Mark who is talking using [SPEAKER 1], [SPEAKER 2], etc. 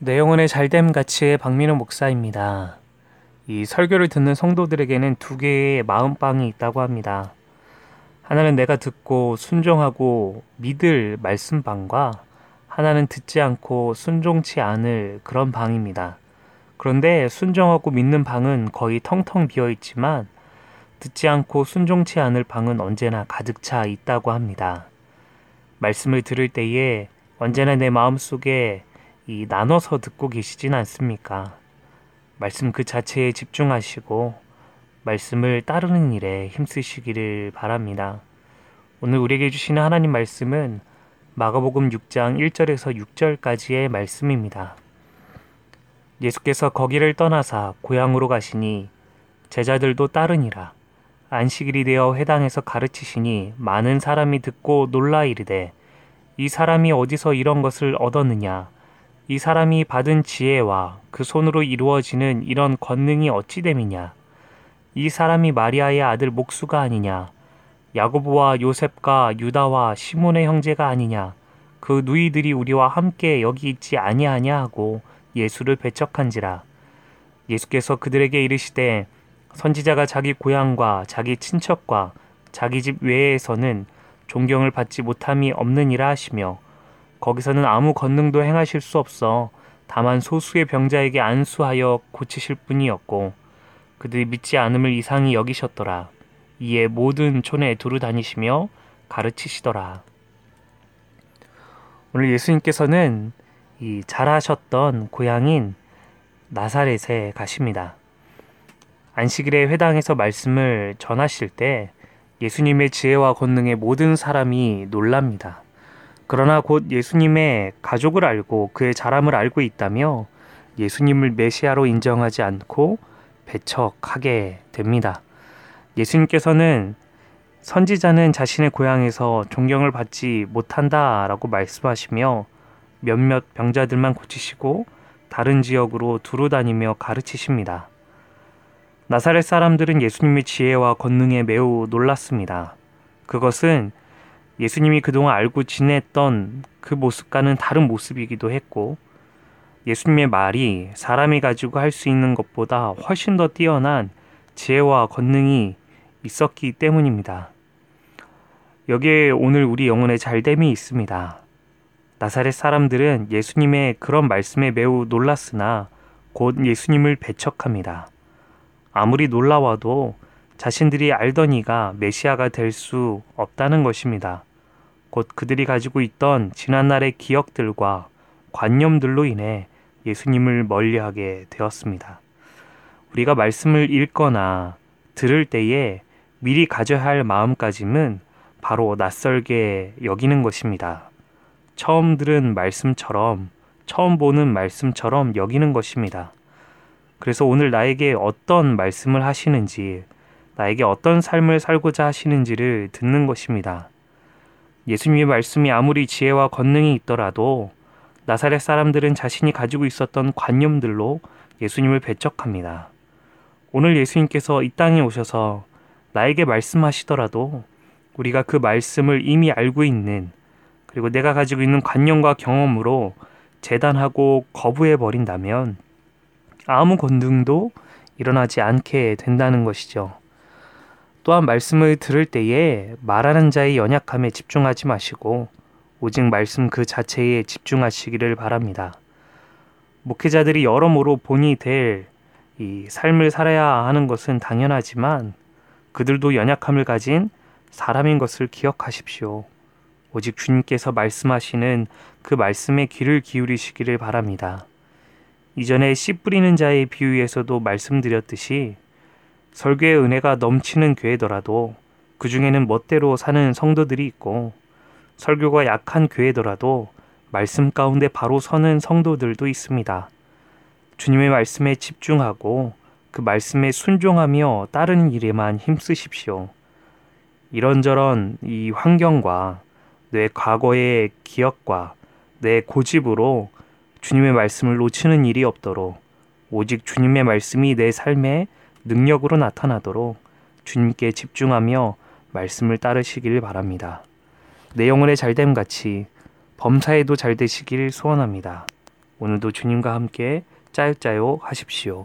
[SPEAKER 1] 내 영혼의 잘됨 가치의 박민호 목사입니다. 이 설교를 듣는 성도들에게는 두 개의 마음방이 있다고 합니다. 하나는 내가 듣고 순종하고 믿을 말씀방과 하나는 듣지 않고 순종치 않을 그런 방입니다. 그런데 순종하고 믿는 방은 거의 텅텅 비어 있지만 듣지 않고 순종치 않을 방은 언제나 가득 차 있다고 합니다. 말씀을 들을 때에 언제나 내 마음속에 이 나눠서 듣고 계시진 않습니까? 말씀 그 자체에 집중하시고 말씀을 따르는 일에 힘쓰시기를 바랍니다. 오늘 우리에게 주시는 하나님 말씀은 마가복음 6장 1절에서 6절까지의 말씀입니다. 예수께서 거기를 떠나사 고향으로 가시니 제자들도 따르니라. 안식일이 되어 회당에서 가르치시니 많은 사람이 듣고 놀라 이르되 이 사람이 어디서 이런 것을 얻었느냐 이 사람이 받은 지혜와 그 손으로 이루어지는 이런 권능이 어찌 됨이냐? 이 사람이 마리아의 아들 목수가 아니냐? 야고보와 요셉과 유다와 시몬의 형제가 아니냐? 그 누이들이 우리와 함께 여기 있지 아니하냐 하고 예수를 배척한지라. 예수께서 그들에게 이르시되 선지자가 자기 고향과 자기 친척과 자기 집 외에서는 존경을 받지 못함이 없느니라 하시며 거기서는 아무 권능도 행하실 수 없어 다만 소수의 병자에게 안수하여 고치실 뿐이었고 그들이 믿지 않음을 이상히 여기셨더라. 이에 모든 촌에 두루 다니시며 가르치시더라. 오늘 예수님께서는 이 잘하셨던 고향인 나사렛에 가십니다. 안식일에 회당에서 말씀을 전하실 때 예수님의 지혜와 권능에 모든 사람이 놀랍니다. 그러나 곧 예수님의 가족을 알고 그의 자람을 알고 있다며 예수님을 메시아로 인정하지 않고 배척하게 됩니다. 예수님께서는 선지자는 자신의 고향에서 존경을 받지 못한다라고 말씀하시며 몇몇 병자들만 고치시고 다른 지역으로 두루 다니며 가르치십니다. 나사렛 사람들은 예수님의 지혜와 권능에 매우 놀랐습니다. 그것은 예수님이 그동안 알고 지냈던 그 모습과는 다른 모습이기도 했고 예수님의 말이 사람이 가지고 할 수 있는 것보다 훨씬 더 뛰어난 지혜와 권능이 있었기 때문입니다. 여기에 오늘 우리 영혼의 잘됨이 있습니다. 나사렛 사람들은 예수님의 그런 말씀에 매우 놀랐으나 곧 예수님을 배척합니다. 아무리 놀라워도 자신들이 알던 이가 메시아가 될 수 없다는 것입니다. 곧 그들이 가지고 있던 지난날의 기억들과 관념들로 인해 예수님을 멀리하게 되었습니다. 우리가 말씀을 읽거나 들을 때에 미리 가져야 할 마음가짐은 바로 낯설게 여기는 것입니다. 처음 들은 말씀처럼, 처음 보는 말씀처럼 여기는 것입니다. 그래서 오늘 나에게 어떤 말씀을 하시는지, 나에게 어떤 삶을 살고자 하시는지를 듣는 것입니다. 예수님의 말씀이 아무리 지혜와 권능이 있더라도 나사렛 사람들은 자신이 가지고 있었던 관념들로 예수님을 배척합니다. 오늘 예수님께서 이 땅에 오셔서 나에게 말씀하시더라도 우리가 그 말씀을 이미 알고 있는 그리고 내가 가지고 있는 관념과 경험으로 재단하고 거부해 버린다면 아무 권능도 일어나지 않게 된다는 것이죠. 또한 말씀을 들을 때에 말하는 자의 연약함에 집중하지 마시고 오직 말씀 그 자체에 집중하시기를 바랍니다. 목회자들이 여러모로 본이 될 이 삶을 살아야 하는 것은 당연하지만 그들도 연약함을 가진 사람인 것을 기억하십시오. 오직 주님께서 말씀하시는 그 말씀에 귀를 기울이시기를 바랍니다. 이전에 씨 뿌리는 자의 비유에서도 말씀드렸듯이 설교의 은혜가 넘치는 교회더라도 그 중에는 멋대로 사는 성도들이 있고 설교가 약한 교회더라도 말씀 가운데 바로 서는 성도들도 있습니다. 주님의 말씀에 집중하고 그 말씀에 순종하며 따르는 일에만 힘쓰십시오. 이런저런 이 환경과 내 과거의 기억과 내 고집으로 주님의 말씀을 놓치는 일이 없도록 오직 주님의 말씀이 내 삶에 능력으로 나타나도록 주님께 집중하며 말씀을 따르시길 바랍니다. 내 영혼의 잘됨 같이 범사에도 잘 되시길 소원합니다. 오늘도 주님과 함께 짜요짜요 하십시오.